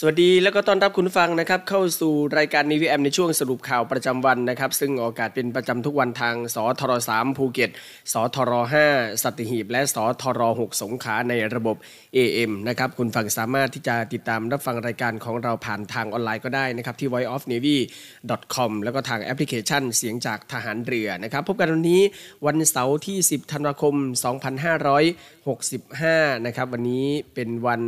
สวัสดีแล้วก็ต้อนรับคุณฟังนะครับเข้าสู่รายการ Navy AM ในช่วงสรุปข่าวประจำวันนะครับซึ่งออกอากาศเป็นประจำทุกวันทางสทร3ภูเก็ตสทร5สัตหีบ และสทร6สงขลาในระบบ AM นะครับคุณผู้ฟังสามารถที่จะติดตามรับฟังรายการของเราผ่านทางออนไลน์ก็ได้นะครับที่ voiceofnavy.com แล้วก็ทางแอปพลิเคชันเสียงจากทหารเรือนะครับพบกันวันนี้วันเสาร์ที่ 10 ธันวาคม 65นะครับวันนี้เป็นวัน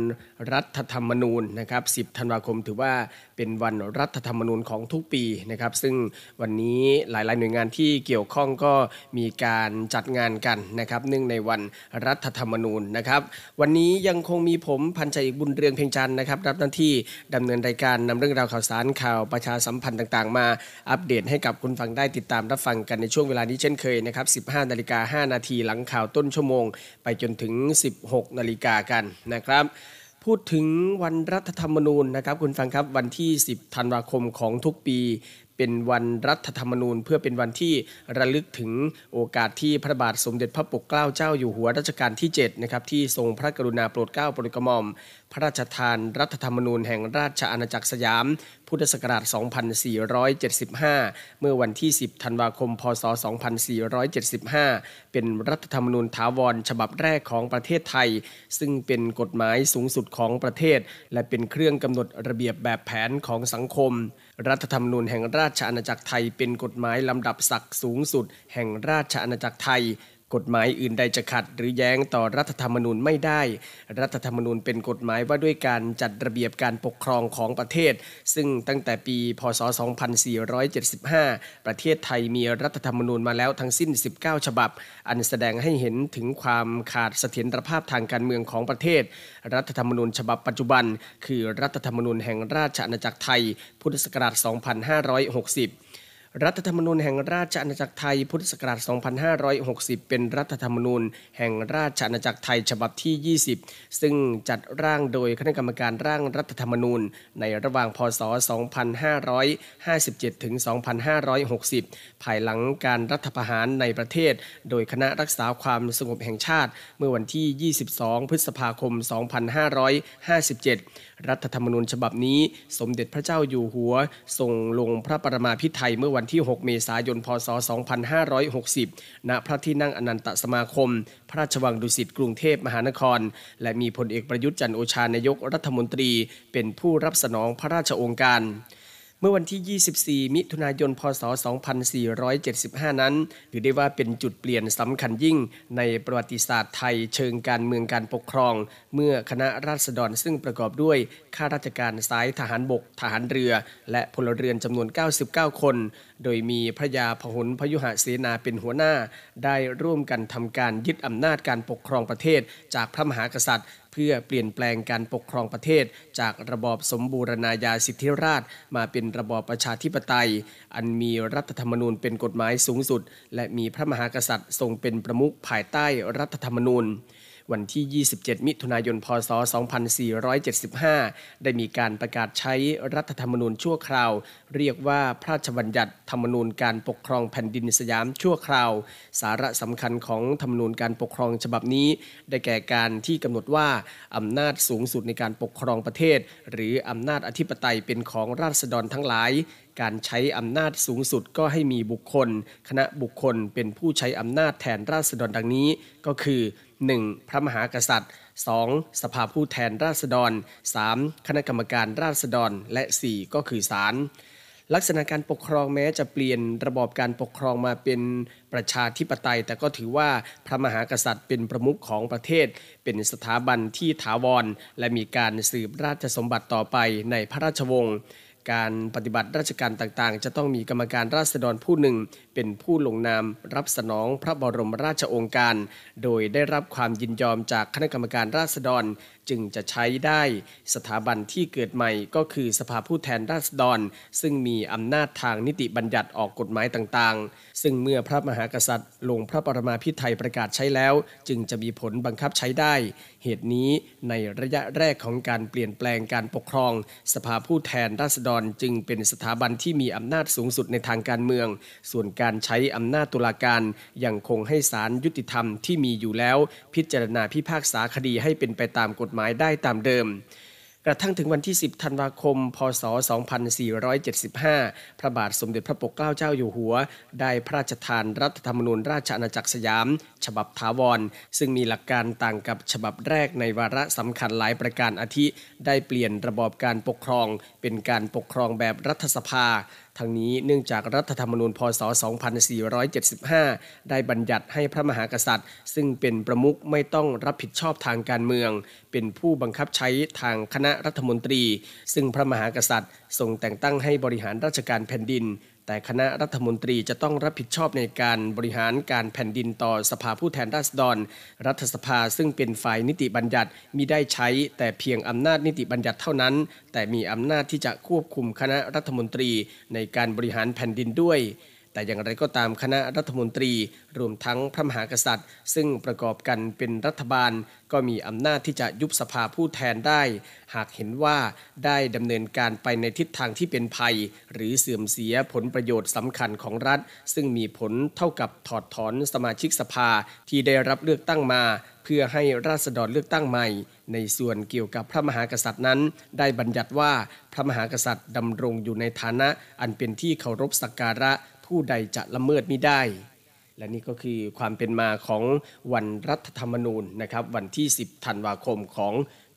รัฐธรรมนูญนะครับ10ธันวาคมถือว่า เป็นวันรัฐธรรมนูญของทุกปีนะครับ ซึ่งวันนี้หลาย ๆ หน่วยงานที่เกี่ยวข้องก็มีการจัดงานกันนะครับเนื่องในวันรัฐธรรมนูญนะครับ วันนี้ยังคงมีผมพันใจอีกบุญเรืองเพียงจันทร์นะครับ รับหน้าที่ดำเนินรายการนำเรื่องราวข่าวสารข่าวประชาสัมพันธ์ต่าง ๆ มาอัปเดตให้กับคุณฟังได้ติดตามรับฟังกันในช่วงเวลานี้เช่นเคยนะครับ 15 นาฬิกา 5 นาทีหลังข่าวต้นชั่วโมง ไปจนถึง 16 นาฬิกากันนะครับ พูดถึงวันรัฐธรรมนูญนะครับคุณฟังครับวันที่ 10 ธันวาคมของทุกปี เป็นวันรัฐธรรมนูญ เพื่อเป็นวันที่ระลึกถึงโอกาสที่พระบาทสมเด็จพระปกเกล้าเจ้าอยู่หัวรัชกาลที่7นะครับที่ทรงพระกรุณาโปรดเกล้าโปรดกระหม่อม พระราชทานรัฐธรรมนูญแห่งราชอาณาจักรสยาม พุทธศักราช 2475 เมื่อวันที่ 10 ธันวาคม พศ 2475 เป็นรัฐธรรมนูญถาวรฉบับแรกของประเทศไทย ซึ่งเป็นกฎหมายสูงสุดของประเทศ และเป็นเครื่องกำหนดระเบียบแบบแผนของสังคม รัฐธรรมนูญแห่งราชอาณาจักรไทย เป็นกฎหมายลำดับศักดิ์สูงสุด แห่งราชอาณาจักรไทย กฎหมายอื่นใดจะขัด หรือแย้งต่อรัฐธรรมนูญไม่ได้ รัฐธรรมนูญเป็นกฎหมายว่าด้วยการจัดระเบียบการปกครองของประเทศ ซึ่งตั้งแต่ปี พศ 2475 ประเทศไทยมีรัฐธรรมนูญมาแล้วทั้งสิ้น 19 ฉบับ อันแสดงให้เห็นถึงความขาดเสถียรภาพทางการเมืองของประเทศ รัฐธรรมนูญฉบับปัจจุบัน คือรัฐธรรมนูญแห่งราชอาณาจักรไทย พุทธศักราช 2560 รัฐธรรมนูญแห่งราชอาณาจักรไทยพุทธศักราช 2560 เป็นรัฐธรรมนูญแห่งราชอาณาจักรไทยฉบับที่ 20 ซึ่งจัดร่างโดยคณะกรรมการร่างรัฐธรรมนูญ ในระหว่างพศ 2557 ถึง 2560 ภายหลังการรัฐประหารในประเทศ โดยคณะรักษาความสงบแห่งชาติ เมื่อวันที่ 22 พฤษภาคม 2557 รัฐธรรมนูญฉบับนี้ สมเด็จพระเจ้าอยู่หัวทรงลงพระประมาพิไทยเมื่อวันที่ 6 เมษายน พศ 2560 ณ พระที่นั่งอนันตสมาคม พระราชวังดุสิตกรุงเทพมหานคร และมีพลเอกประยุทธ์จันโอชานายกรัฐมนตรี เป็นผู้รับสนองพระราชโองการ เมื่อวันที่ 24 มิถุนายน พศ 2475 นั้น ถือได้ว่าเป็นจุดเปลี่ยนสำคัญยิ่งในประวัติศาสตร์ไทยเชิงการเมืองการปกครอง เมื่อคณะราษฎรซึ่งประกอบด้วยข้าราชการสายทหารบก ทหารเรือ และพลเรือนจำนวน 99 คน โดยมีพระยาพหลพยุหเสนาเป็นหัวหน้า ได้ร่วมกันทำการยึดอำนาจการปกครองประเทศจากพระมหากษัตริย์ เพื่อเปลี่ยนแปลงการปกครองประเทศ จากระบอบสมบูรณาญาสิทธิราช มาเป็นระบอบประชาธิปไตย อันมีรัฐธรรมนูญเป็นกฎหมายสูงสุด และมีพระมหากษัตริย์ทรงเป็นประมุขภายใต้รัฐธรรมนูญ วันที่ 27 มิถุนายน พศ 2475 ได้มีการประกาศใช้รัฐธรรมนูญชั่วคราว เรียกว่าพระราชบัญญัติธรรมนูญการปกครองแผ่นดินสยามชั่วคราว สาระสำคัญของธรรมนูญการปกครองฉบับนี้ ได้แก่การที่กำหนดว่าอำนาจสูงสุดในการปกครองประเทศ หรืออำนาจอธิปไตยเป็นของราษฎรทั้งหลายการใช้อำนาจสูงสุดก็ให้มีบุคคล คณะบุคคลเป็นผู้ใช้อำนาจแทนราษฎรดังนี้ ก็คือ 1. พระมหากษัตริย์ 2. สภาผู้แทนราษฎร 3. คณะกรรมการราษฎร และ 4. ก็คือศาลลักษณะการปกครองแม้จะเปลี่ยนระบอบการปกครองมาเป็นประชาธิปไตย แต่ก็ถือว่าพระมหากษัตริย์เป็นประมุขของประเทศ เป็นสถาบันที่ถาวร และมีการสืบราชสมบัติต่อไปในพระราชวงศ์ การปฏิบัติราชการต่างๆ จะต้องมีกรรมการราษฎรผู้หนึ่ง เป็นผู้ลงนามรับสนองพระบรมราชโองการ โดยได้รับความยินยอมจากคณะกรรมการราษฎรจึงจะใช้ได้สถาบันที่เกิดใหม่ก็คือสภาผู้แทนราษฎร ซึ่งมีอำนาจทางนิติบัญญัติออกกฎหมายต่างๆ ซึ่งเมื่อพระมหากษัตริย์ ลงพระปรมาภิไธยประกาศใช้แล้ว จึงจะมีผลบังคับใช้ได้ เหตุนี้ในระยะแรกของการเปลี่ยนแปลงการปกครอง สภาผู้แทนราษฎรจึงเป็นสถาบันที่มีอำนาจสูงสุดในทางการเมือง ส่วนการใช้อำนาจตุลาการยังคงให้ศาลยุติธรรมที่มีอยู่แล้ว พิจารณาพิพากษาคดีให้เป็นไปตามกฎหมายได้ตามเดิม กระทั่งถึงวันที่ 10 ธันวาคม พศ 2475 พระบาทสมเด็จพระปกเกล้าเจ้าอยู่หัว ได้พระราชทานรัฐธรรมนูญราชอาณาจักรสยาม ฉบับถาวร ซึ่งมีหลักการต่างกับฉบับแรกในวาระสำคัญหลายประการอาทิ ได้เปลี่ยนระบอบการปกครอง เป็นการปกครองแบบรัฐสภาทั้งนี้เนื่องจากรัฐธรรมนูญพศ 2475 ได้บัญญัติให้พระมหากษัตริย์ ซึ่งเป็นประมุขไม่ต้องรับผิดชอบทางการเมือง เป็นผู้บังคับใช้ทางคณะรัฐมนตรี ซึ่งพระมหากษัตริย์ทรงแต่งตั้งให้บริหารราชการแผ่นดิน แต่คณะรัฐมนตรีจะต้องรับผิดชอบในการบริหารการแผ่นดินต่อสภาผู้แทนราษฎร รัฐสภาซึ่งเป็นฝ่ายนิติบัญญัติมิได้ใช้แต่เพียงอำนาจนิติบัญญัติเท่านั้น แต่มีอำนาจที่จะควบคุมคณะรัฐมนตรีในการบริหารแผ่นดินด้วย แต่อย่างไรก็ตามคณะรัฐมนตรี รวมทั้งพระมหากษัตริย์ ซึ่งประกอบกันเป็นรัฐบาล ก็มีอำนาจที่จะยุบสภาผู้แทนได้ หากเห็นว่าได้ดำเนินการไปในทิศทางที่เป็นภัย หรือเสื่อมเสียผลประโยชน์สำคัญของรัฐ ซึ่งมีผลเท่ากับถอดถอนสมาชิกสภาที่ได้รับเลือกตั้งมาเพื่อให้ราษฎรเลือกตั้งใหม่ ในส่วนเกี่ยวกับพระมหากษัตริย์นั้น ได้บัญญัติว่าพระมหากษัตริย์ดำรงอยู่ในฐานะอันเป็นที่เคารพสักการะ ผู้ใดจะละเมิดมิได้ และนี่ก็คือความเป็นมาของวันรัฐธรรมนูญนะครับ วันที่ 10 ธันวาคมของ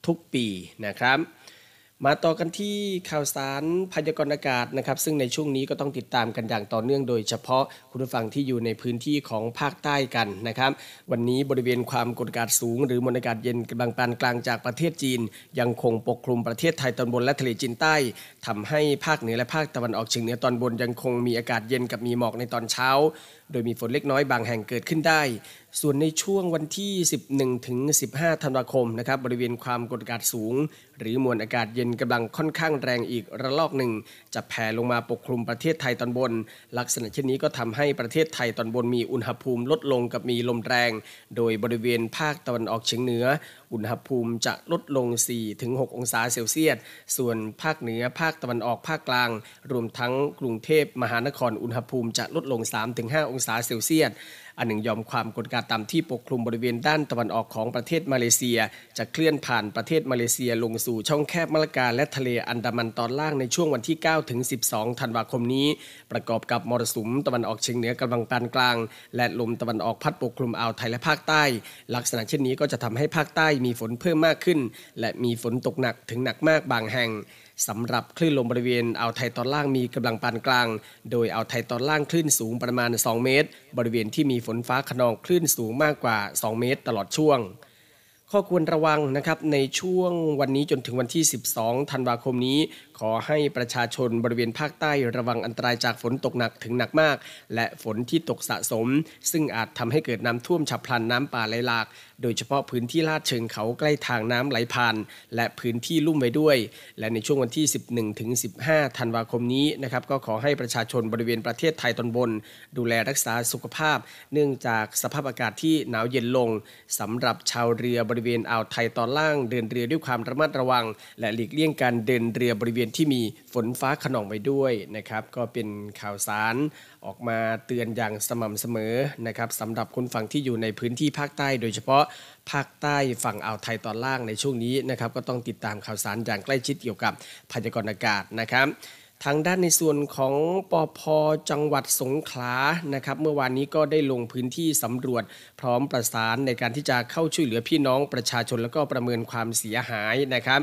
ทุกปีนะครับ มาต่อกันที่ข่าวสารพยากรณ์อากาศนะครับ ซึ่งในช่วงนี้ก็ต้องติดตามกันอย่างต่อเนื่องโดยเฉพาะคุณผู้ฟังที่อยู่ในพื้นที่ของภาคใต้กันนะครับ วันนี้บริเวณความกดอากาศสูง หรือมวลอากาศเย็นกำลังปานกลางจากประเทศจีน ยังคงปกคลุมประเทศไทยตอนบนและทะเลจีนใต้ทำให้ภาคเหนือและภาคตะวันออกเฉียงเหนือตอนบนยังคงมีอากาศเย็นกับมีหมอกในตอนเช้าโดยมีฝนเล็กน้อยบางแห่งเกิดขึ้นได้ ส่วนในช่วงวันที่ 11 ถึง 15 ธันวาคมนะครับบริเวณความกดอากาศสูง หรือมวลอากาศเย็นกำลังค่อนข้างแรงอีกระลอกหนึ่ง จะแผ่ลงมาปกคลุมประเทศไทยตอนบน ลักษณะเช่นนี้ก็ทำให้ประเทศไทยตอนบนมีอุณหภูมิลดลงกับมีลมแรง โดยบริเวณภาคตะวันออกเฉียงเหนือ อุณหภูมิจะลดลง 4-6 องศาเซลเซียส ส่วนภาคเหนือภาคตะวันออกภาคกลาง รวมทั้งกรุงเทพมหานครอุณหภูมิจะลดลง 3-5องศาเซลเซียส อันหนึ่งยอมความกดอากาศต่ำที่ปกคลุมบริเวณด้านตะวันออกของประเทศมาเลเซีย จะเคลื่อนผ่านประเทศมาเลเซียลงสู่ช่องแคบมะละกาและทะเลอันดามันตอนล่างในช่วงวันที่ 9 ถึง 12 ธันวาคมนี้ ประกอบกับมรสุมตะวันออกเฉียงเหนือกำลังปานกลาง และลมตะวันออกพัดปกคลุมอ่าวไทยและภาคใต้ ลักษณะเช่นนี้ก็จะทำให้ภาคใต้มีฝนเพิ่มมากขึ้น และมีฝนตกหนักถึงหนักมากบางแห่ง สำหรับคลื่นลมบริเวณอ่าวไทยตอนล่างมีกำลังปานกลาง โดยอ่าวไทยตอนล่างคลื่นสูงประมาณ 2 เมตร บริเวณที่มีฝนฟ้าขนองคลื่นสูงมากกว่า 2 เมตร ตลอดช่วง ข้อควรระวังนะครับในช่วงวันนี้จนถึงวันที่ 12 ธันวาคมนี้ ออให้ประชาชนบริเวณภาคใต้ระวังอันตรายจากฝนตกหนักถึงหนักมาก และฝนที่ตกสะสม ซึ่งอาจทำให้เกิดน้ำท่วมฉับพลันน้ำป่าไหลหลาก โดยเฉพาะพื้นที่ลาดเชิงเขาใกล้ทางน้ำไหลผ่าน และพื้นที่ลุ่มไว้ด้วย และในช่วงวันที่ 11ถึง15 ธันวาคมนี้นะครับก็ขอให้ประชาชนบริเวณประเทศไทยตอนบน ดูแลรักษาสุขภาพ เนื่องจากสภาพอากาศที่หนาวเย็นลงสำหรับชาวเรือบริเวณอ่าวไทยตอนล่างเดินเรือด้วยความระมัดระวัง และหลีกเลี่ยงการเดินเรือบริเวณที่มีฝนฟ้าขนองไว้ด้วยนะครับ ก็เป็นข่าวสารออกมาเตือนอย่างสม่ำเสมอนะครับสำหรับคนฝั่งที่อยู่ในพื้นที่ภาคใต้ โดยเฉพาะภาคใต้ฝั่งอ่าวไทยตอนล่างในช่วงนี้นะครับ ก็ต้องติดตามข่าวสารอย่างใกล้ชิดเกี่ยวกับพยากรณ์อากาศนะครับทางด้านในส่วนของปอพจังหวัดสงขลานะครับ เมื่อวานนี้ก็ได้ลงพื้นที่สำรวจพร้อมประสานในการที่จะเข้าช่วยเหลือพี่น้องประชาชน แล้วก็ประเมินความเสียหายนะครับ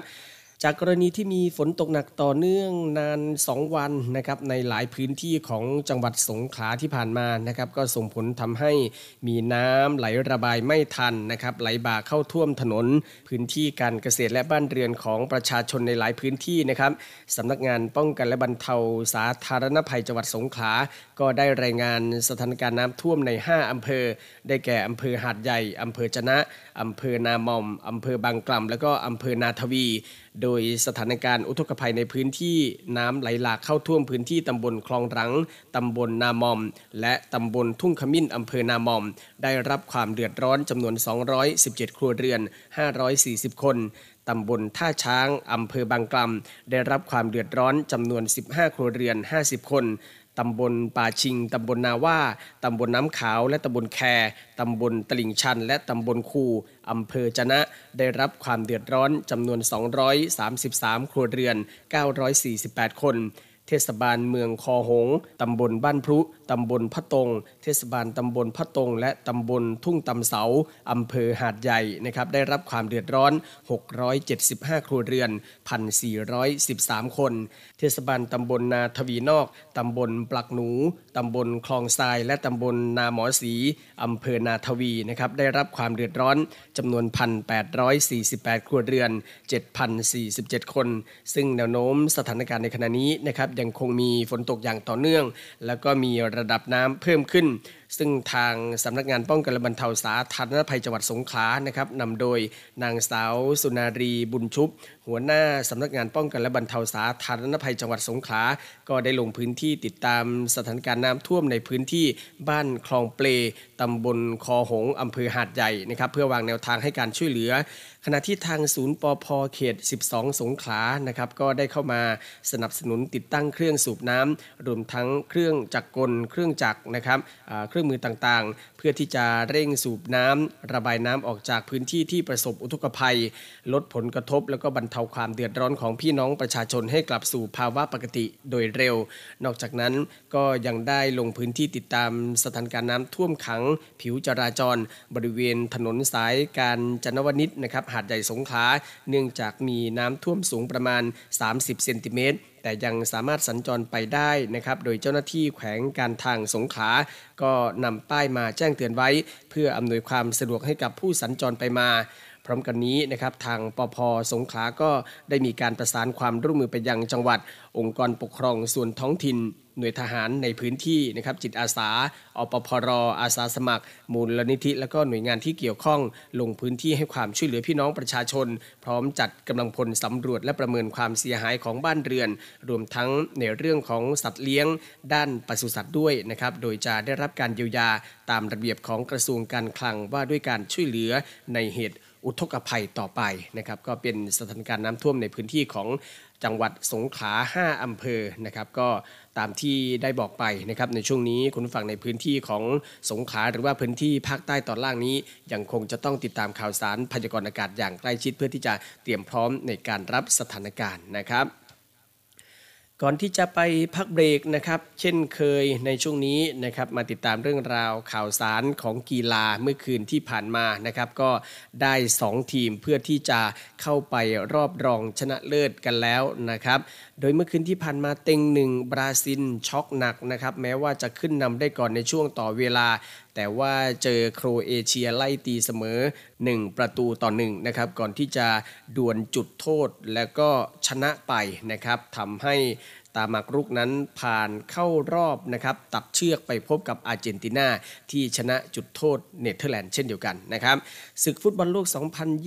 จากกรณีที่มีฝนตกหนักต่อเนื่องนาน 2 วันนะครับในหลายพื้นที่ของจังหวัดสงขลาที่ผ่านมานะครับก็ส่งผลทำให้มีน้ำไหลระบายไม่ทันนะครับไหลบ่าเข้าท่วมถนน พื้นที่การเกษตรและบ้านเรือนของประชาชนในหลายพื้นที่นะครับสำนักงานป้องกันและบรรเทาสาธารณภัยจังหวัดสงขลา ก็ได้รายงานสถานการณ์น้ำท่วมใน 5อำเภอ ได้แก่อำเภอหาดใหญ่อำเภอจะนะอำเภอนามอมอำเภอบางกล่ำแล้วก็อำเภอนาทวีโดยสถานการณ์อุทกภัยในพื้นที่น้ำไหลหลากเข้าท่วมพื้นที่ตำบลคลองรัง ตำบลนามอม และตำบลทุ่งขมิ้นอำเภอนามอม ได้รับความเดือดร้อนจำนวน 217 ครัวเรือน 540 คนตำบลท่าช้าง อำเภอบางกล่ำได้รับความเดือดร้อนจำนวน 15 ครัวเรือน 50 คน ตำบลป่าชิง ตำบลนาว่า ตำบลน้ำขาว และตำบลแคตำบลตลิ่งชัน และตำบลคูอำเภอจนะ ได้รับความเดือดร้อนจำนวน 233 ครัวเรือน 948 คน เทศบาลเมืองคอหง ตำบลบ้านพลุ ตำบลพะตง เทศบาลตำบลพะตง และตำบลทุ่งตำเสา อำเภอหาดใหญ่นะครับได้รับความเดือดร้อน 675 ครัวเรือน 1,413 คน เทศบาลตำบลนาทวีนอก ตำบลปลักหนูตำบลคลองทราย และตำบลนาหมอสีอำเภอนาทวีนะครับได้รับความเดือดร้อนจำนวน 1,848 ครัวเรือน 7,047 คน ซึ่งแนวโน้มสถานการณ์ในขณะนี้นะครับยังคงมีฝนตกอย่างต่อเนื่อง แล้วก็มีระดับน้ำเพิ่มขึ้น ซึ่งทางสำนักงานป้องกันและบรรเทาสาธารณภัยจังหวัดสงขลานะครับนำโดยนางสาวสุนารีบุญชุบหัวหน้าสำนักงานป้องกันและบรรเทาสาธารณภัยจังหวัดสงขลา ก็ได้ลงพื้นที่ติดตามสถานการณ์น้ำท่วมในพื้นที่บ้านคลองเปลตำบลคอหงอำเภอหาดใหญ่นะครับเพื่อวางแนวทางให้การช่วยเหลือขณะที่ทางศูนย์ปอพเขต 12 สงขลานะครับก็ได้เข้ามาสนับสนุนติดตั้งเครื่องสูบน้ำรวมทั้งเครื่องจักรกล เครื่องจักรนะครับเครื่องมือต่างๆ เพื่อที่จะเร่งสูบน้ำระบายน้ำออกจากพื้นที่ที่ประสบอุทกภัย ลดผลกระทบ แล้วก็บรรเทาความเดือดร้อนของพี่น้องประชาชนให้กลับสู่ภาวะปกติโดยเร็ว นอกจากนั้นก็ยังได้ลงพื้นที่ติดตามสถานการณ์น้ำท่วมขัง ผิวจราจร บริเวณถนนสายการจนวนิชนะครับหาดใหญ่สงขลาเนื่องจากมีน้ำท่วมสูงประมาณ 30 เซนติเมตรแต่ยังสามารถสัญจรไปได้นะครับ โดยเจ้าหน้าที่แขวงการทางสงขลา ก็นำป้ายมาแจ้งเตือนไว้ เพื่ออำนวยความสะดวกให้กับผู้สัญจรไปมา พร้อมกันนี้นะครับทางปพสงขลาก็ได้มีการประสานความร่วมมือไปยังจังหวัด องค์กรปกครองส่วนท้องถิ่น หน่วยทหารในพื้นที่นะครับจิตอาสาอปพรอาสาสมัคร มูลนิธิ และก็หน่วยงานที่เกี่ยวข้อง ลงพื้นที่ให้ความช่วยเหลือพี่น้องประชาชน พร้อมจัดกำลังพลสำรวจและประเมินความเสียหายของบ้านเรือน รวมทั้งในเรื่องของสัตว์เลี้ยง ด้านปศุสัตว์ด้วยนะครับโดยจะได้รับการเยียวยาตามระเบียบของกระทรวงการคลังว่าด้วยการช่วยเหลือในเหตุอุทกภัยต่อไปนะครับก็เป็นสถานการณ์น้ำท่วมในพื้นที่ของจังหวัดสงขลา 5 อำเภอนะครับ ก็ ตามที่ได้บอกไปนะครับในช่วงนี้คุณผู้ฟังในพื้นที่ของสงขลาหรือว่าพื้นที่ภาคใต้ตอนล่างนี้ ยังคงจะต้องติดตามข่าวสารพยากรณ์อากาศอย่างใกล้ชิดเพื่อที่จะเตรียมพร้อมในการรับสถานการณ์นะครับ ก่อนที่จะไปพักเบรกนะครับ เช่นเคยในช่วงนี้นะครับ มาติดตามเรื่องราวข่าวสารของกีฬาเมื่อคืนที่ผ่านมานะครับ ก็ได้ 2 ทีมเพื่อที่จะเข้าไปรอบรองชนะเลิศกันแล้วนะครับ โดยเมื่อคืนที่ผ่านมาเต็งหนึ่งบราซิลช็อกหนักนะครับ แม้ว่าจะขึ้นนำได้ก่อนในช่วงต่อเวลาแต่ว่าเจอโครเอเชียไล่ตีเสมอ 1 ประตูต่อ1นะครับก่อนที่จะดวลจุดโทษแล้วก็ชนะไปนะครับทำให้ ตาหมากรุกนั้นผ่านเข้ารอบนะครับตัดเชือกไปพบกับอาร์เจนตินาที่ชนะจุดโทษเนเธอร์แลนด์เช่นเดียวกันนะครับศึกฟุตบอลโลก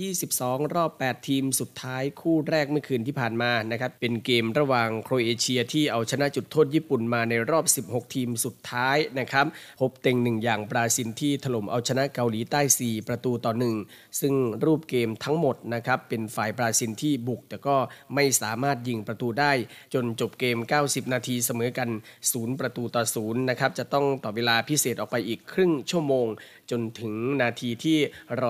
2022 รอบ 8 ทีมสุดท้ายคู่แรกเมื่อคืนที่ผ่านมานะครับเป็นเกมระหว่างโครเอเชียที่เอาชนะจุดโทษญี่ปุ่นมาในรอบ 16 ทีมสุดท้ายนะครับพบเต็งหนึ่งอย่างบราซิลที่ถล่มเอาชนะเกาหลีใต้ 4 ประตูต่อ 1 ซึ่งรูปเกมทั้งหมดนะครับเป็นฝ่ายบราซิลที่บุก แต่ก็ไม่สามารถยิงประตูได้จนจบเกม90 นาทีเสมอกัน 0 ประตูต่อ0นะครับจะต้องต่อเวลาพิเศษออกไปอีกครึ่งชั่วโมง จนถึงนาทีที่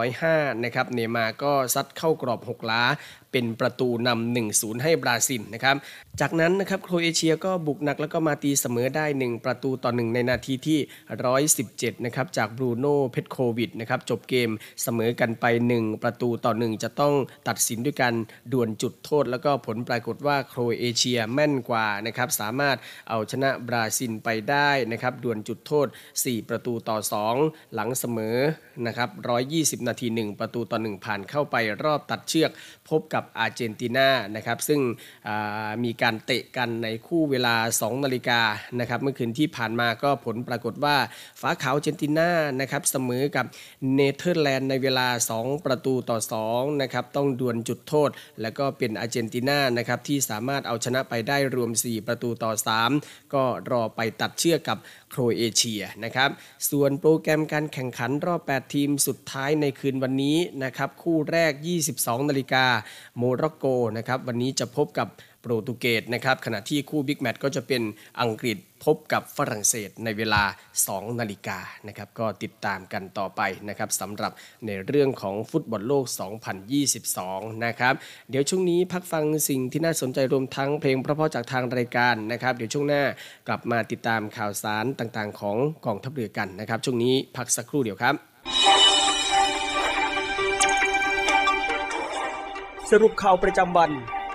105 นะครับเนมาก็ซัดเข้ากรอบ 6 ล้าเป็นประตูนำ 1-0 ให้บราซิลนะครับ จากนั้นนะครับโครเอเชียก็บุกหนักแล้วก็มาตีเสมอได้ 1 ประตูต่อ 1 ในนาทีที่ 117 นะครับ จากบรูโน่เพชโควิดนะครับ จบเกมเสมอกันไป 1 ประตูต่อ 1 จะต้องตัดสินด้วยการด่วลจุดโทษ แล้วก็ผลปรากฏว่าโครเอเชียแม่นกว่านะครับ สามารถเอาชนะบราซิลไปได้นะครับด่วลจุดโทษ 4 ประตูต่อ 2 หลังเสมอนะครับ120 นาที 1 ประตูต่อ 1 ผ่านเข้าไปรอบตัดเชือกพบกับอาร์เจนตินานะครับซึ่งมีการเตะกันในคู่เวลา 2 นาฬิกานะครับเมื่อคืนที่ผ่านมาก็ผลปรากฏว่าฟ้าขาวเจนตินานะครับเสมอกับเนเธอร์แลนด์ในเวลา 2 ประตูต่อ2นะครับต้องดวลจุดโทษ แล้วก็เป็นอาร์เจนตินานะครับที่สามารถเอาชนะไปได้รวม 4 ประตูต่อ 3 ก็รอไปตัดเชือกกับโครเอเชียนะครับ ส่วนโปรแกรมการแข่งขันรอบ 8 ทีมสุดท้ายในคืนวันนี้นะครับ คู่แรก 22 นาฬิกาโมร็อกโกนะครับ วันนี้จะพบกับ โปรตุเกสนะครับขณะที่คู่ big match ก็จะเป็นอังกฤษพบกับฝรั่งเศสในเวลา 2 นาฬิกานะครับก็ติดตามกันต่อไปนะครับสำหรับในเรื่องของฟุตบอลโลก 2022 นะครับ เดี๋ยวช่วงนี้พักฟังสิ่งที่น่าสนใจรวมทั้งเพลงเพราะๆจากทางรายการนะครับ เดี๋ยวช่วงหน้ากลับมาติดตามข่าวสารต่างๆ ของกองทัพเรือกันนะครับ ช่วงนี้พักสักครู่เดียวครับ สรุปข่าวประจำวัน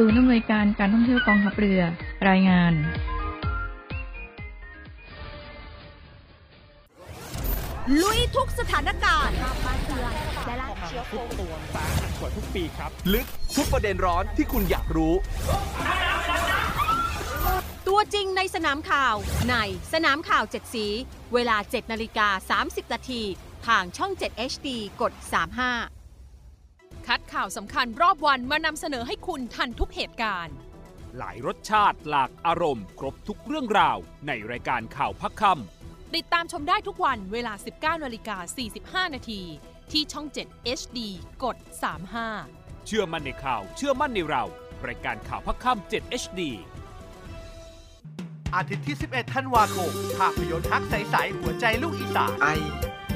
ศูนย์อำนวยการการท่องเที่ยวกองทัพเรือ รายงาน ลุยทุกสถานการณ์ลึกทุกประเด็นร้อนที่คุณอยากรู้ ตัวจริงในสนามข่าวในสนามข่าว 7 สี เวลา 7 นาฬิกา 30 นาทีทางช่อง 7 HD กด 35 คัดข่าวสำคัญรอบวันมานำเสนอให้คุณทันทุกเหตุการณ์ หลายรสชาติหลากอารมณ์ ครบทุกเรื่องราว ในรายการข่าวพักคติดตามชมได้ทุกวันเวลา 19นาฬิกา45 นาที ที่ช่อง 7 HD กด 35ำเชื่อมั่นในข่าว เชื่อมั่นในเรา รายการข่าวพักคำ7 HD อาทิตย์ที่ 11 ธันวาคมภาพยนตร์ฮักใส ๆ หัวใจลูกอีสานไอ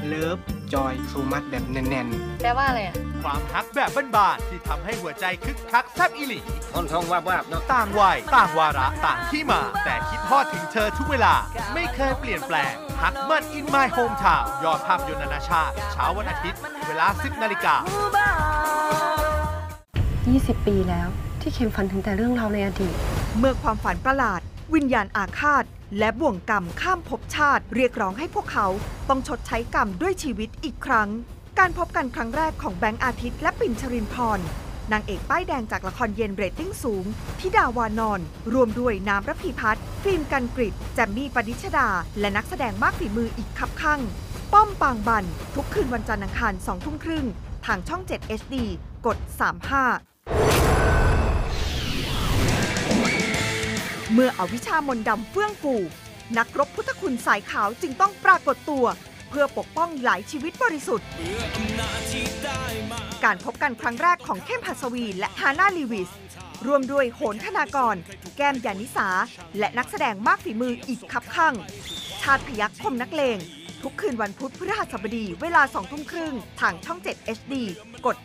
เลิฟ จอยโซมัสแบบแน่นๆแปลว่าอะไรอะ ความฮักแบบบ้านๆที่ทำให้หัวใจคึกคักแซบอิหลี ท่อนทองวาบวาบเนาะต่างวัยต่างวาระต่างที่มา แต่คิดทอดถึงเธอทุกเวลา ไม่เคยเปลี่ยนแปลงฮักมันอินไมโฮมทาวยอดภาพยนตร์นานาชาติ เช้าวันอาทิตย์ เวลา 10นาฬิกา 20 ปีแล้วที่เข็มฝันถึงแต่เรื่องราวในอดีต เมื่อความฝันประหลาด วิญญาณอาฆาต และบ่วงกรรมข้ามภพชาติ เรียกร้องให้พวกเขาต้องชดใช้กรรมด้วยชีวิตอีกครั้ง การพบกันครั้งแรกของแบงค์อาทิตย์และปิ่นชรินพรนางเอกป้ายแดงจากละครเย็นเรตติ้งสูงธิดาวานร ร่วมด้วยน้ำระพีพัฒน์ฟิล์มกันกริดแจมมี่ปนิชดา และนักแสดงมากฝีมืออีกคับคั่งป้อมปางบัน ทุกคืนวันจันทร์อังคารสองทุ่มครึ่ง ทางช่อง 7 HD กด 35 เมื่ออวิชามนดำเฟื่องฟู นักรบพุทธคุณสายขาวจึงต้องปรากฏตัว เพื่อปกป้องหลายชีวิตบริสุทธิ์ การพบกันครั้งแรกของเข้มพัสวีและฮาน่าลีวิสรวมด้วยโหนธนากร แก้มยานิสา และนักแสดงมากฝีมืออีกคับข้างชาติพยักคมนักเลง ทุกคืนวันพุธพฤหัสบดีเวลาสองทุ่มครึ่งทางช่อง 7 HD กด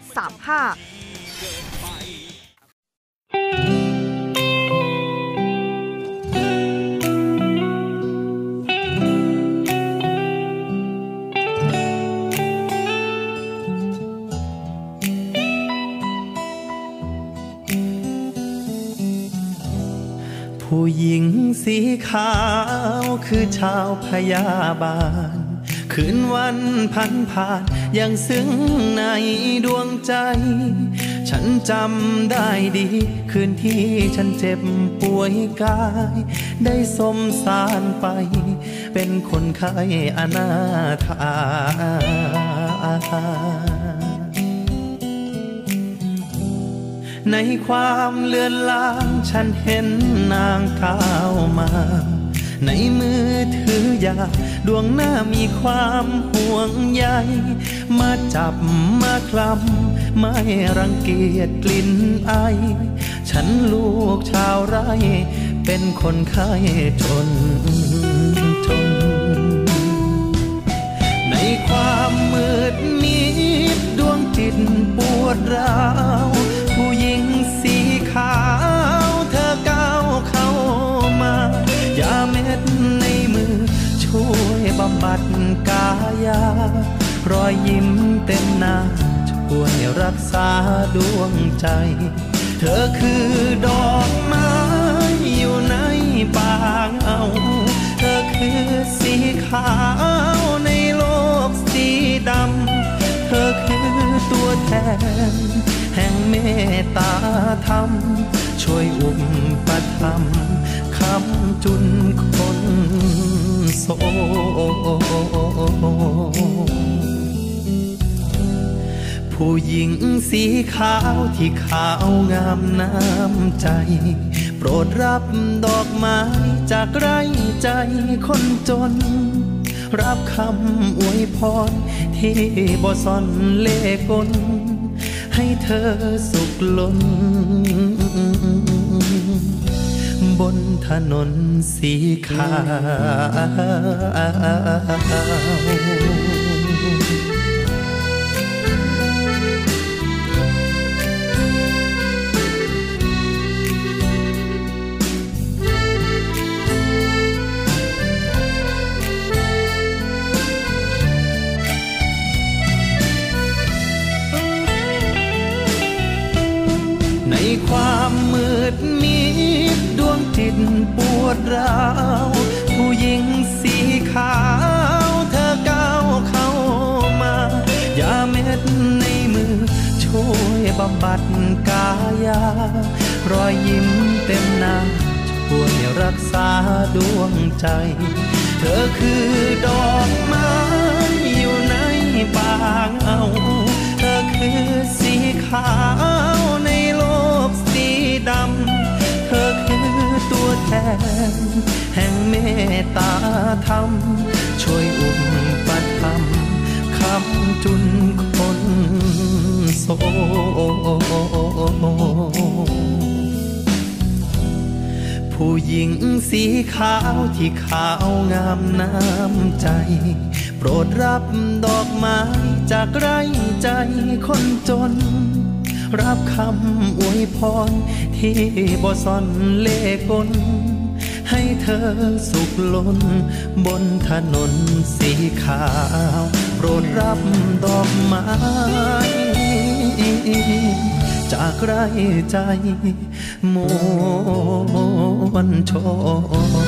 35 สีขาวคือชาวพยาบาล คืนวันพันผ่านยังซึ้งในดวงใจ ฉันจำได้ดี คืนที่ฉันเจ็บป่วยกาย ได้สมสารไป เป็นคนไข้อนาถา ในความเลือนลางฉันเห็นนางก้าวมา ในมือถือยาดวงหน้ามีความห่วงใยมาจับมาคลำไม่รังเกียจกลิ่นไอ ฉันลูกชาวไร่เป็นคนไข้จนจน ในความมืดมิดดวงจิตปวดร้าว บำบัดกายารอยยิ้มเต็มหน้าช่วยรักษาดวงใจ เธอคือดอกไม้อยู่ในป่าเอาเธอคือสีขาวในโลกสีดำ เธอคือตัวแทน แห่งเมตตาธรรม ช่วยอุปธรรมคำจุนคนโศ ผู้หญิงสีขาวที่ขาวงามน้ำใจ โปรดรับดอกไม้จากไรใจคนจน รับคำอวยพรที่บ่ซ่อนเล่กลให้เธอสุขล้น บนถนนสีขาว ปวดร้าว ผู้หญิงสีขาวเธอก้าวเข้ามา ยาเม็ดในมือ ช่วยบำบัดกายา รอยยิ้มเต็มหน้าช่วยรักษาดวงใจ เธอคือดอกไม้อยู่ในบางเอาเธอคือสีขาวในโลกสีดำ ตัวแทน แห่งเมตตาธรรม ช่วยอุ่นประธรรมคำจุนคนโสผู้หญิงสีขาวที่ขาวงามน้ำใจ โปรดรับดอกไม้จากไร่ใจคนจน รับคำอวยพรที่บ่ซ่อนเล่กลให้เธอสุขล้น บนถนนสีขาว โปรดรับดอกไม้จากไรใจมวนช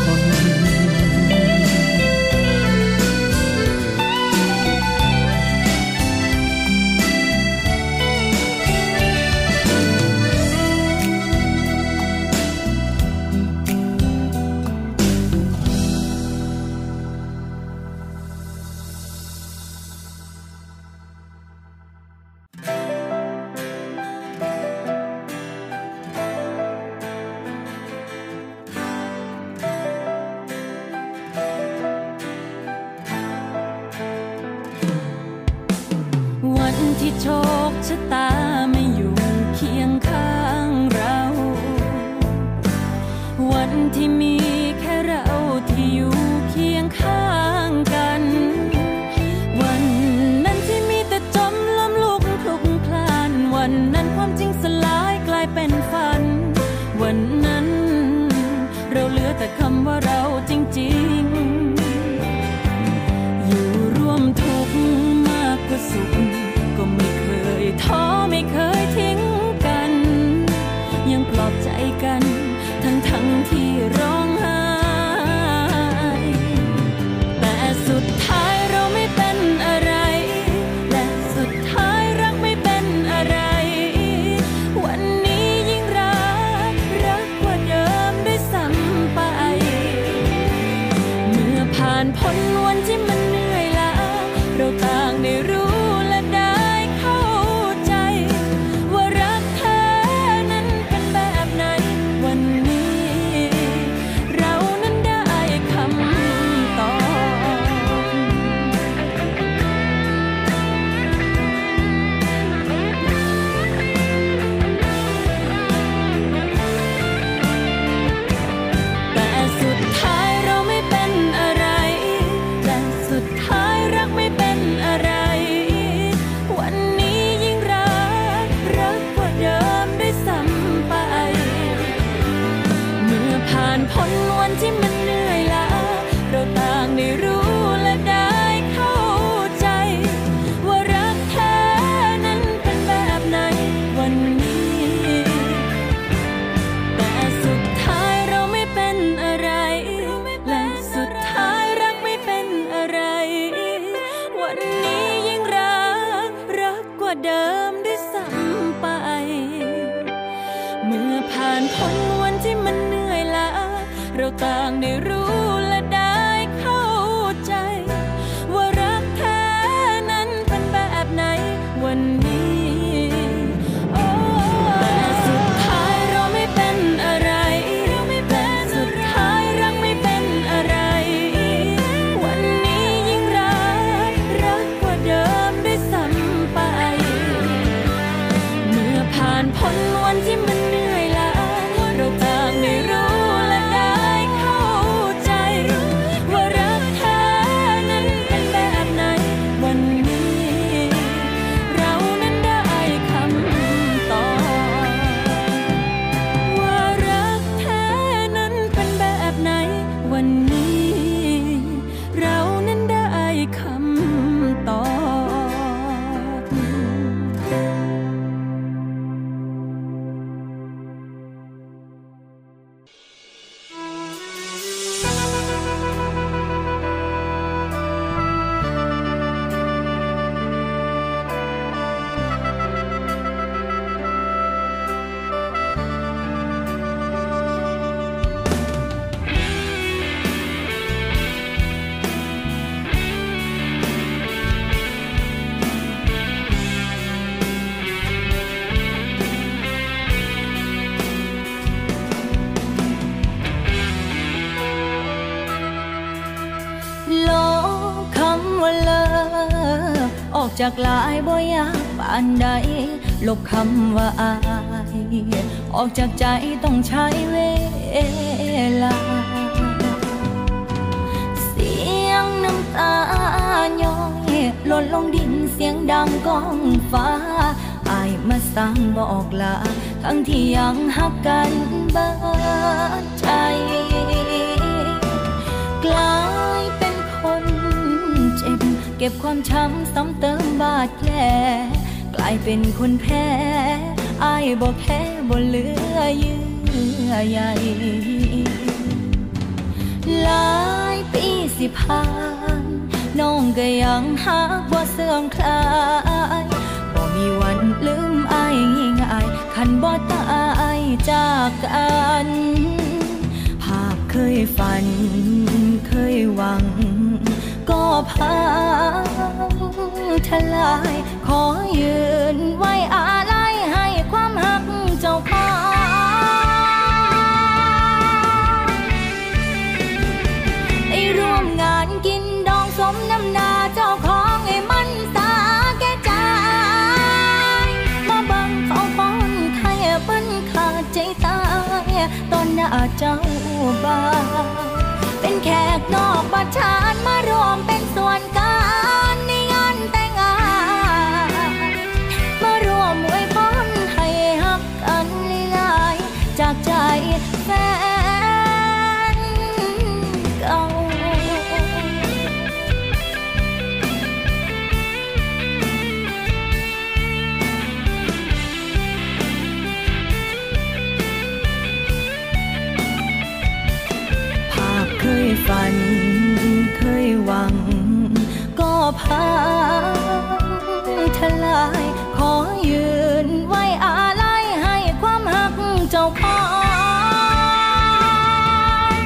นากหลายบ่อยากปานใด ลบคำว่าอาย ออกจากใจต้องใช้เวลา เสียงน้ำตาย้อยหล่นลงดินเสียงดังก้องฟ้า อายมาสร้างบอกลา ทั้งที่ยังหักกันบ้าใจ เก็บความช้ำซ้ำเติมบาดแผลกลายเป็นคนแพ้อายบอกแค่บ่เหลือเยื่อใยหลายปีสิผ่านน้องก็ยังหักบ่เสื่อมคลายบ่มีวันลืมอายง่ายคันบ่ตายจากกันภาพเคยฝันเคยหวัง ก็พังทลาย ขอยืนไว้อาลัยให้ความหักเจ้าของได้ร่วมงานกินดองสมน้ำนาเจ้าของให้มันสาแก่ใจมาบังเขาปอนไข่เปิ้นขาดใจตาย ตอนหน้าเจ้าบ่าว เป็นแขกนอกบ้านชานมารวมเป็นส่วนกลางใน ก็พังทลาย ขอยืนไว้อาลัยให้ความหักเจ้าของ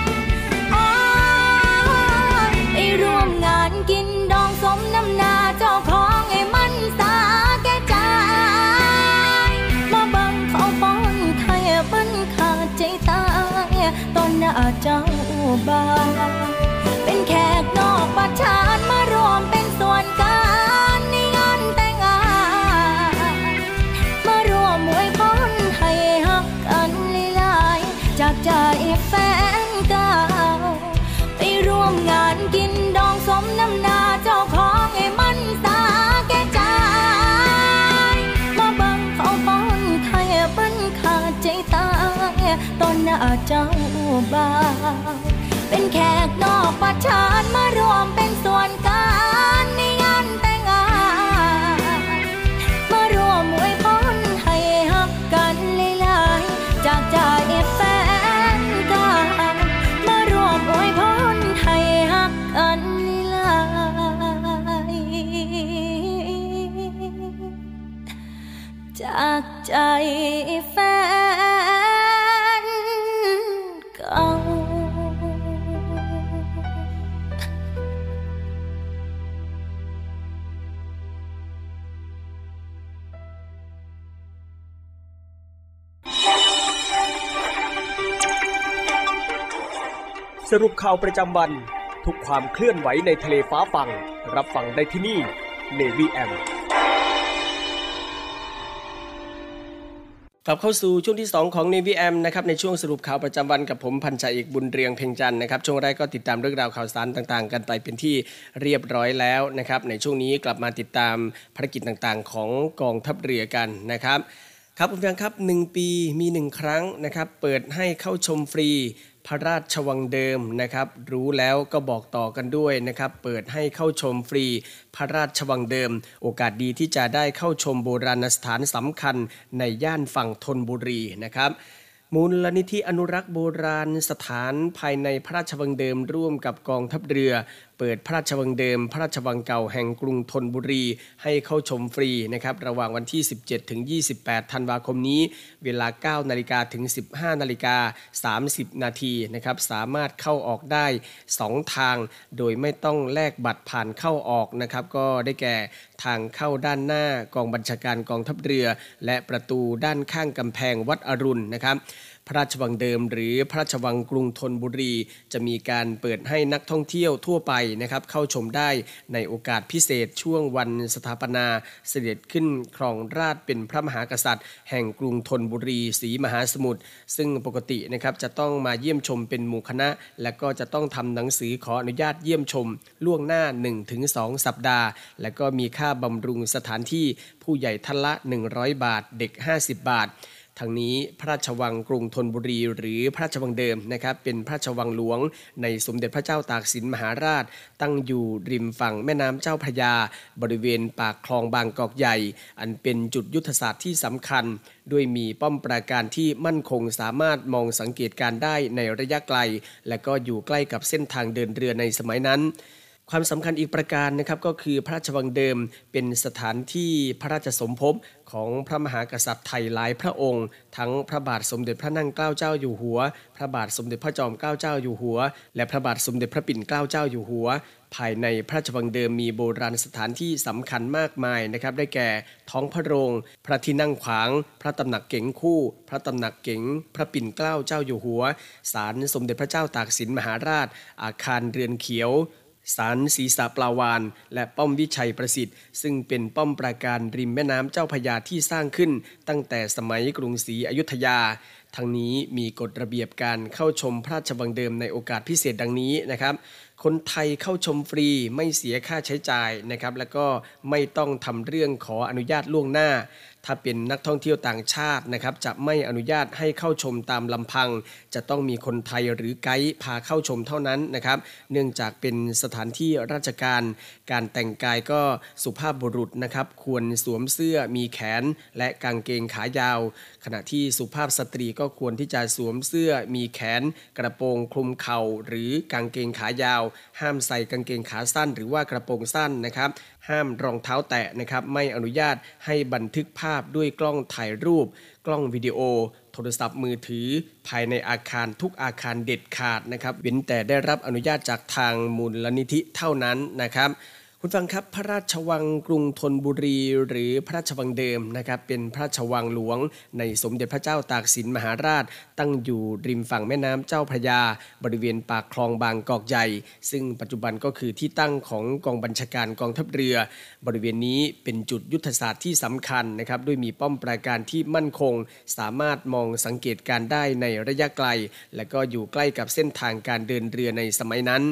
ได้ร่วมงานกินดองสมน้ำนาเจ้าของให้มันสาแก่ใจมาบังเขาป้อนไข่เปิ้นขาดใจตายตอนหน้าเจ้าบ่า บ่าวเป็นแขกนอกประชานมาร รุปข่าวประจำวัน ทุกความเคลื่อนไหวในทะเลฟ้าฟัง รับฟังได้ที่นี่ Navy M กลับเข้าสู่ช่วงที่ 2 ของ Navy M นะครับในช่วงสรุปข่าวประจำวันกับผมพันจ่าเอกบุญเรียงเพ่งจันนะครับช่วงแรกก็ติดตามเรื่องราวข่าวสารต่างๆ กันไปเป็นที่เรียบร้อยแล้วนะครับในช่วงนี้กลับมาติดตามภารกิจต่างๆ ของกองทัพเรือกันนะครับครับคุณผู้ชมครับหนึ่งปีมีหนึ่งครั้งนะครับเปิดให้เข้าชมฟรี พระราชวังเดิมนะครับ รู้แล้วก็บอกต่อกันด้วยนะครับ เปิดให้เข้าชมฟรีพระราชวังเดิม โอกาสดีที่จะได้เข้าชมโบราณสถานสำคัญในย่านฝั่งธนบุรีนะครับมูลนิธิอนุรักษ์โบราณสถานภายในพระราชวังเดิมร่วมกับกองทัพเรือเปิดพระราชวังเดิม พระราชวังเก่าแห่งกรุงธนบุรีให้เข้าชมฟรีนะครับระหว่างวันที่ 17 ถึง 28 ธันวาคมนี้ เวลา 9 นาฬิกาถึง 15 นาฬิกา 30 นาทีนะครับสามารถเข้าออกได้ 2 ทาง โดยไม่ต้องแลกบัตรผ่านเข้าออกนะครับก็ได้แก่ทางเข้าด้านหน้ากองบัญชาการกองทัพเรือ และประตูด้านข้างกำแพงวัดอรุณนะครับ พระราชวังเดิม หรือพระราชวังกรุงธนบุรี จะมีการเปิดให้นักท่องเที่ยวทั่วไปนะครับเข้าชมได้ในโอกาสพิเศษช่วงวันสถาปนาเสด็จขึ้นครองราชเป็นพระมหากษัตริย์ แห่งกรุงธนบุรีศรีมหาสมุทรซึ่งปกตินะครับจะต้องมาเยี่ยมชมเป็นหมู่คณะ และก็จะต้องทำหนังสือขออนุญาตเยี่ยมชม ล่วงหน้า 1-2 สัปดาห์ และก็มีค่าบำรุงสถานที่ผู้ใหญ่ท่านละ 100 บาท เด็ก 50 บาท ทางนี้พระราชวังกรุงธนบุรี หรือพระราชวังเดิมนะครับเป็นพระราชวังหลวง ในสมเด็จพระเจ้าตากสินมหาราช ตั้งอยู่ริมฝั่งแม่น้ำเจ้าพระยา บริเวณปากคลองบางกอกใหญ่ อันเป็นจุดยุทธศาสตร์ที่สำคัญ ด้วยมีป้อมปราการที่มั่นคงสามารถมองสังเกตการได้ในระยะไกล และก็อยู่ใกล้กับเส้นทางเดินเรือในสมัยนั้น ความสำคัญอีกประการนะครับก็คือพระราชวังเดิมเป็นสถานที่พระราชสมภพของพระมหากษัตริย์ไทยหลายพระองค์ ทั้งพระบาทสมเด็จพระนั่งเกล้าเจ้าอยู่หัว พระบาทสมเด็จพระจอมเกล้าเจ้าอยู่หัว และพระบาทสมเด็จพระปิ่นเกล้าเจ้าอยู่หัว ภายในพระราชวังเดิมมีโบราณสถานที่สำคัญมากมายนะครับได้แก่ท้องพระโรง พระที่นั่งขวาง พระตำหนักเก๋งคู่ พระตำหนักเก๋งพระปิ่นเกล้าเจ้าอยู่หัวศาลสมเด็จพระเจ้าตากสินมหาราช อาคารเรือนเขียว ศาลศรีสาปลาวานและป้อมวิชัยประสิทธิ์ ซึ่งเป็นป้อมปราการริมแม่น้ำเจ้าพยาที่สร้างขึ้น ตั้งแต่สมัยกรุงศรีอยุธยาทั้งนี้มีกฎระเบียบการเข้าชมพระราชวังเดิมในโอกาสพิเศษดังนี้นะครับ คนไทยเข้าชมฟรีไม่เสียค่าใช้จ่ายนะครับ แล้วก็ไม่ต้องทำเรื่องขออนุญาตล่วงหน้า ถ้าเป็นนักท่องเที่ยวต่างชาตินะครับจะไม่อนุญาตให้เข้าชมตามลำพัง จะต้องมีคนไทยหรือไกด์พาเข้าชมเท่านั้นนะครับ เนื่องจากเป็นสถานที่ราชการ การแต่งกายก็สุภาพบุรุษนะครับ ควรสวมเสื้อมีแขน และกางเกงขายาว ขณะที่สุภาพสตรีก็ควรที่จะสวมเสื้อมีแขน กระโปรงคลุมเข่า หรือกางเกงขายาว ห้ามใส่กางเกงขาสั้น หรือว่ากระโปรงสั้นนะครับ ห้ามรองเท้าแตะนะครับ ไม่อนุญาตให้บันทึกภาพด้วยกล้องถ่ายรูป กล้องวิดีโอ โทรศัพท์มือถือ ภายในอาคารทุกอาคารเด็ดขาดนะครับเว้นแต่ได้รับอนุญาตจากทางมูลนิธิเท่านั้นนะครับ คุณฟังครับพระราชวังกรุงธนบุรีหรือพระราชวังเดิมนะครับเป็นพระราชวังหลวง ในสมเด็จพระเจ้าตากสินมหาราช ตั้งอยู่ริมฝั่งแม่น้ำเจ้าพระยา บริเวณปากคลองบางกอกใหญ่ ซึ่งปัจจุบันก็คือที่ตั้งของกองบัญชาการกองทัพเรือ บริเวณนี้เป็นจุดยุทธศาสตร์ที่สำคัญนะครับด้วยมีป้อมปราการที่มั่นคง สามารถมองสังเกตการได้ในระยะไกล และก็อยู่ใกล้กับเส้นทางการเดินเรือในสมัยนั้น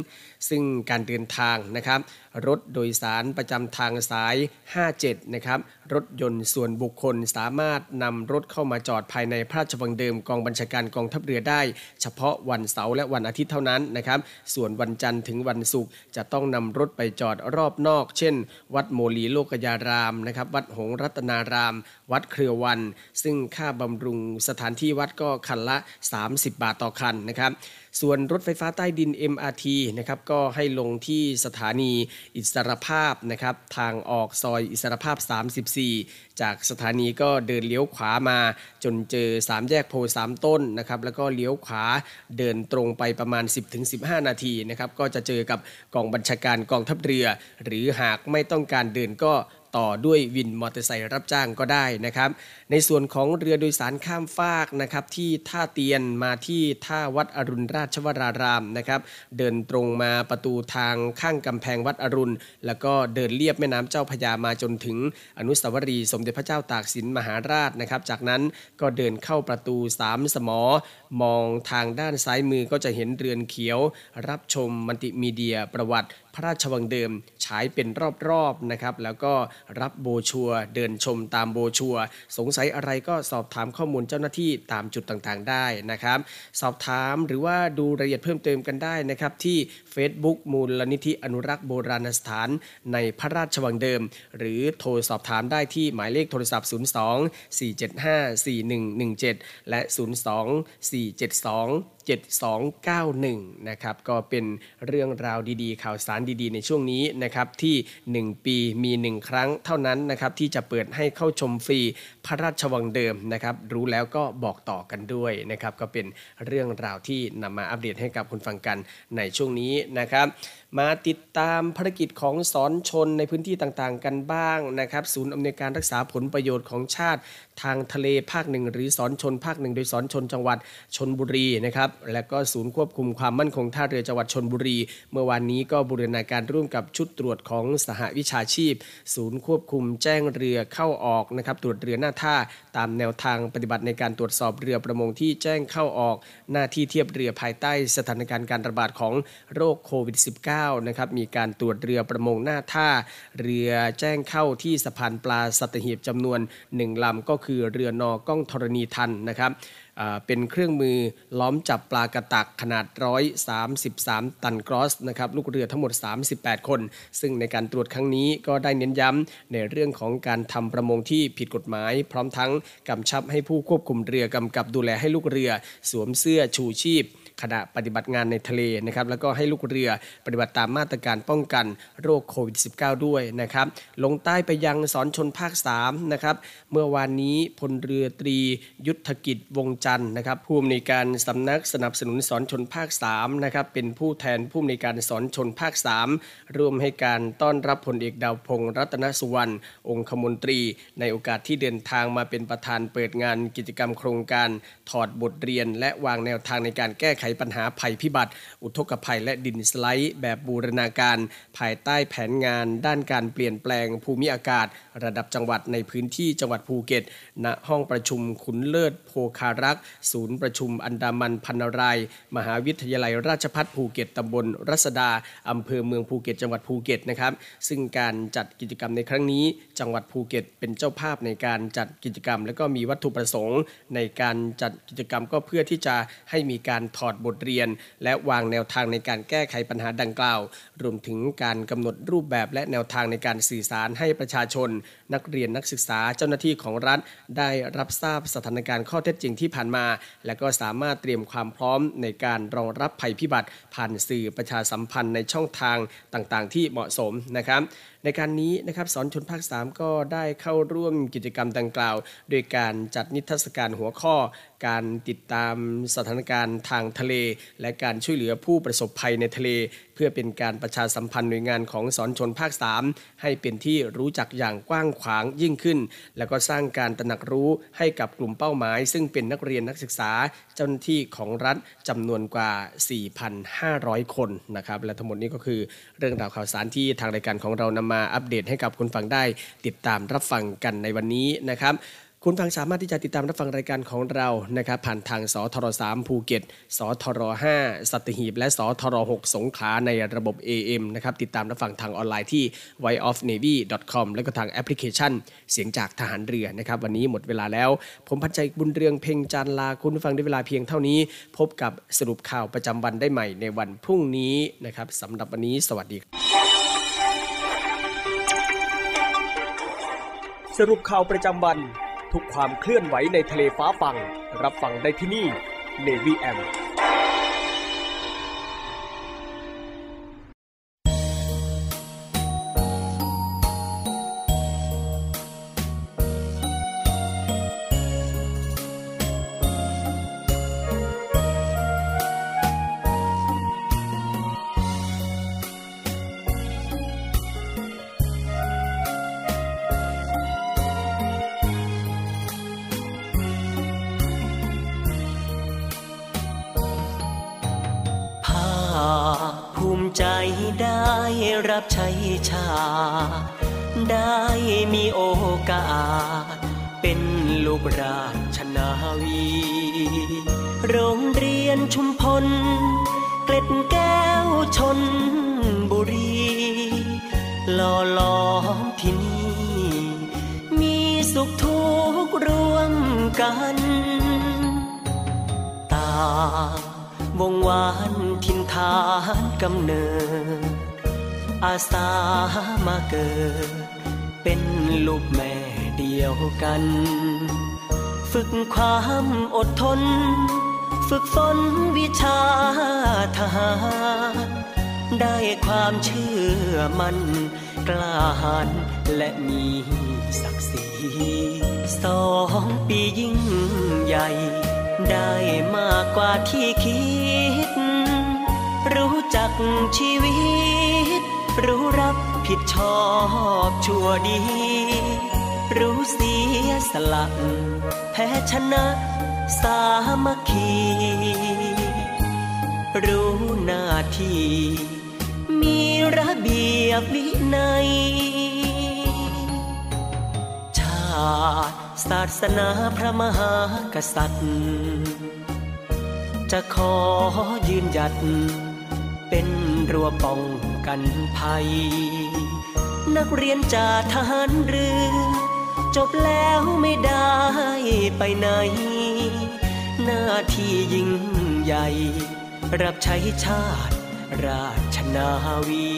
ซึ่งการเดินทางนะครับ รถโดยสารประจำทางสาย 57 นะครับ รถยนต์ส่วนบุคคลสามารถนำรถเข้ามาจอดภายในพระราชวังเดิมกองบัญชาการกองทัพเรือได้ เฉพาะวันเสาร์และวันอาทิตย์เท่านั้นนะครับ ส่วนวันจันทร์ถึงวันศุกร์จะต้องนำรถไปจอดรอบนอก เช่น วัดโมลีโลกยารามนะครับ วัดหงรัตนาราม วัดเครือวัน ซึ่งค่าบำรุงสถานที่วัดก็คันละ 30 บาทต่อคันนะครับ ส่วนรถไฟฟ้าใต้ดิน MRT นะครับก็ให้ลงที่สถานีอิสรภาพนะครับทางออกซอยอิสรภาพ 34 จากสถานีก็เดินเลี้ยวขวามา จนเจอ 3 แยกโพสามต้นนะครับแล้วก็เลี้ยวขวาเดินตรงไปประมาณ 10-15 นาทีนะครับก็จะเจอกับกองบัญชาการกองทัพเรือ หรือหากไม่ต้องการเดินก็ต่อด้วยวินมอเตอร์ไซค์รับจ้างก็ได้นะครับ ในส่วนของเรือโดยสารข้ามฟากนะครับที่ท่าเตียนมาที่ท่าวัดอรุณราชวรารามนะครับเดินตรงมาประตูทางข้างกำแพงวัดอรุณ แล้วก็เดินเลียบแม่น้ำเจ้าพยามาจนถึงอนุสาวรีย์สมเด็จพระเจ้าตากสินมหาราชนะครับ จากนั้นก็เดินเข้าประตูสามสมอ มองทางด้านซ้ายมือก็จะเห็นเรือนเขียว รับชมมัลติมีเดียประวัติพระราชวังเดิมฉายเป็นรอบๆนะครับแล้วก็รับโบชัวเดินชมตามโบชัวสงสัยอะไรก็สอบถามข้อมูลเจ้าหน้าที่ตามจุดต่างๆ ได้นะครับ สอบถามหรือว่าดูรายละเอียดเพิ่มเติมกันได้นะครับที่ Facebook มูลนิธิอนุรักษ์โบราณสถานในพระราชวังเดิม หรือโทรสอบถามได้ที่หมายเลขโทรศัพท์ 02 475 4117 และ 02 472 7291 นะครับ ก็เป็นเรื่องราวดีๆ ข่าวสารดีๆ ในช่วงนี้นะครับ ที่ 1 ปีมี 1 ครั้งเท่านั้นนะครับ ที่จะเปิดให้เข้าชมฟรีพระราชวังเดิมนะครับ รู้แล้วก็บอกต่อกันด้วยนะครับ ก็เป็นเรื่องราวที่นำมาอัปเดตให้กับคุณฟังกันในช่วงนี้นะครับ มาติดตามภารกิจของสอนชนในพื้นที่ต่างๆ กันบ้างนะครับ ศูนย์อำนวยการรักษาผลประโยชน์ของชาติทางทะเลภาคหนึ่งหรือสอนชนภาคหนึ่งโดยสอนชนจังหวัดชนบุรีนะครับและก็ศูนย์ควบคุมความมั่นคงท่าเรือจังหวัดชนบุรี เมื่อวานนี้ก็บูรณาการร่วมกับชุดตรวจของสหวิชาชีพ ศูนย์ควบคุมแจ้งเรือเข้าออกนะครับตรวจเรือหน้าท่า ตามแนวทางปฏิบัติในการตรวจสอบเรือประมงที่แจ้งเข้าออก หน้าที่เทียบเรือภายใต้สถานการณ์การระบาดของโรคโควิด -19 นะครับมีการตรวจเรือประมงหน้าท่า เรือแจ้งเข้าที่สะพานปลาสัตหีบจำนวน 1ลำก็คือเรือนอก้องธรณีทันนะครับเป็นเครื่องมือล้อมจับปลากระตักขนาด 133 ตันกรอสนะครับลูกเรือทั้งหมด 38 คน ซึ่งในการตรวจครั้งนี้ก็ได้เน้นย้ำในเรื่องของการทำประมงที่ผิดกฎหมาย พร้อมทั้งกำชับให้ผู้ควบคุมเรือกำกับดูแลให้ลูกเรือ สวมเสื้อชูชีพ ขณะปฏิบัติงานในทะเลนะครับแล้วก็ให้ลูกเรือปฏิบัติตามมาตรการป้องกันโรคโควิด -19 ด้วยนะครับลงใต้ไปยังสอนชนภาค3นะครับเมื่อวานนี้พลเรือตรียุทธกิจวงจันทร์นะครับผู้อำนวยการสำนักสนับสนุนสอนชนภาค3นะครับเป็นผู้แทนผู้อำนวยการสอนชนภาค 3 ร่วมให้การต้อนรับพลเอกดาวพงศ์รัตนสุวรรณองคมนตรี ในโอกาสที่เดินทางมาเป็นประธานเปิดงานกิจกรรมโครงการถอดบทเรียน และวางแนวทางในการแก้ไขไขปัญหาภัยพิบัติ อุทกภัยและดินสไลด์แบบบูรณาการ ภายใต้แผนงานด้านการเปลี่ยนแปลงภูมิอากาศ ระดับจังหวัดในพื้นที่จังหวัดภูเก็ต ณ ห้องประชุมขุนเลิศโพคารักษ์ศูนย์ประชุมอันดามันพันนาราย มหาวิทยาลัยราชภัฏภูเก็ตตำบลรัษฎาอำเภอเมืองภูเก็ต จังหวัดภูเก็ตนะครับ ซึ่งการจัดกิจกรรมในครั้งนี้ จังหวัดภูเก็ต เป็นเจ้าภาพในการจัดกิจกรรม และก็มีวัตถุประสงค์ ในการจัดกิจกรรมก็เพื่อที่จะให้มีการถอดบทเรียน และวางแนวทางในการแก้ไขปัญหาดังกล่าว รวมถึงการกำหนดรูปแบบและแนวทางในการสื่อสารให้ประชาชน นักเรียนนักศึกษาเจ้าหน้าที่ของรัฐ ได้รับทราบสถานการณ์ข้อเท็จจริงที่ผ่านมา และก็สามารถเตรียมความพร้อมในการรองรับภัยพิบัติ ผ่านสื่อประชาสัมพันธ์ในช่องทางต่างๆ ที่เหมาะสมนะครับ ในการนี้นะครับสอนชนภาค 3 ก็ได้เข้าร่วมกิจกรรมดังกล่าว โดยการจัดนิทรรศการหัวข้อ การติดตามสถานการณ์ทางทะเล และการช่วยเหลือผู้ประสบภัยในทะเลเพื่อเป็นการประชาสัมพันธ์หน่วยงานของสอนชนภาค 3 ให้เป็นที่รู้จักอย่างกว้างขวางยิ่งขึ้น แล้วก็สร้างการตระหนักรู้ให้กับกลุ่มเป้าหมาย ซึ่งเป็นนักเรียนนักศึกษาเจ้าหน้าที่ของรัฐจำนวนกว่า 4,500 คนนะครับและทั้งหมดนี้ก็คือเรื่องราวข่าวสารที่ทางรายการของเรานำมาอัปเดตให้กับคุณฟังได้ติดตามรับฟังกันในวันนี้นะครับ คุณฟังสามารถที่จะติดตามรับฟังรายการของเรานะครับผ่านทางสทร3ภูเก็ตสทร5สัตหีบ และสทร6สงขลาในระบบ AM นะครับติดตามรับฟังทางออนไลน์ที่ voice of navy com และก็ทางแอปพลิเคชัน เสียงจากทหารเรือนะครับวันนี้หมดเวลาแล้ว ผมพันใจบุญเรืองเพ่งจันลาคุณฟังได้เวลาเพียงเท่านี้ พบกับสรุปข่าวประจำวันได้ใหม่ในวันพรุ่งนี้นะครับสำหรับวันนี้ สวัสดีสรุปข่าวประจำวัน ทุกความเคลื่อนไหวในทะเลฟ้าฟัง รับฟังได้ที่นี่ Navy M านกำเนิด อาสามาเกิด เป็นลูกแม่เดียวกัน ฝึกความอดทน ฝึกฝนวิชาทหารได้ความเชื่อมันกล้าหาญและมีศักดิ์ศรีสองปียิ่งใหญ่ ได้มากกว่าที่คิด รู้จักชีวิต รู้รับผิดชอบชั่วดี รู้เสียสละแพ้ชนะ สามัคคี รู้หน้าที่ มีระเบียบวินัย ชาติศาสนาพระมหากษัตริย์ จะขอยืนหยัด เป็นรั้วป้องกันภัย นักเรียนจากทหารเรือ จบแล้วไม่ได้ไปไหน หน้าที่ยิ่งใหญ่ รับใช้ชาติราชนาวี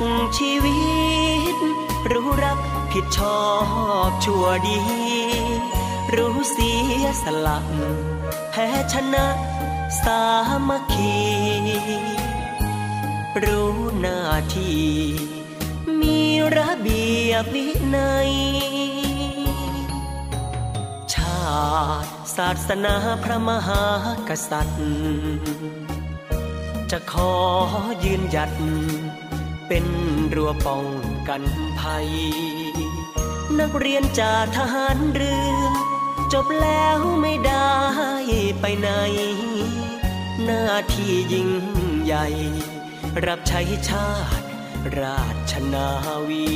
กชีวิต รู้รับผิดชอบชั่วดี รู้เสียสละแพ้ชนะสามัคคี รู้หน้าที่ มีระเบียบวินัย ชาติศาสนาพระมหากษัตริย์ จะขอยืนหยัด เป็นรั้วป้องกันภัย นักเรียนจากทหารเรือ จบแล้วไม่ได้ไปไหน หน้าที่ยิ่งใหญ่ รับใช้ชาติราชนาวี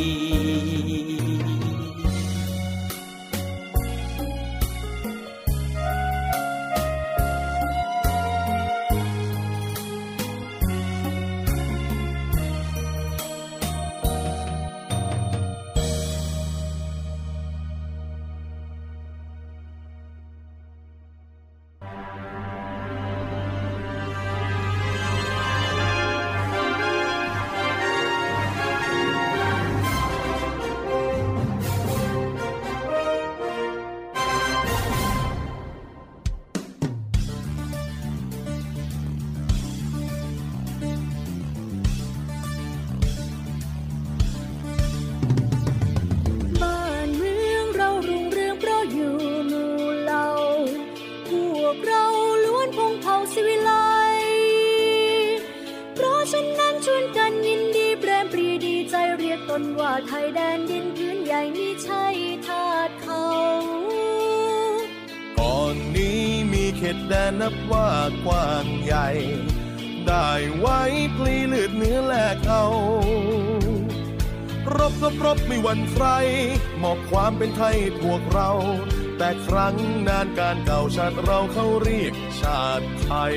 ตนว่าไทยแดนดินพื้นใหญ่มิใช่ทาสเขา ก่อนนี้มีเขตแดนนับว่ากว้างใหญ่ ได้ไว้พลีเลือดเนื้อแลกเอารบรบรบไม่วันใคร มอบความเป็นไทยพวกเรา แต่ครั้งนานการเก่าชาติเราเขาเรียกชาติไทย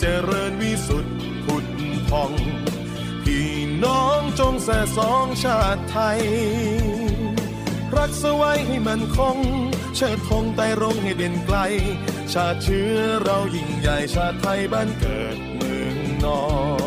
เจริญวิสุทธิ์ผุดพอง พี่น้องจงแส่สองชาติไทย รักสไว้ให้มันคง เชิดธงไต่รงให้เด่นไกล ชาติเชื้อเรายิ่งใหญ่ชาติไทยบ้านเกิดเมืองนอน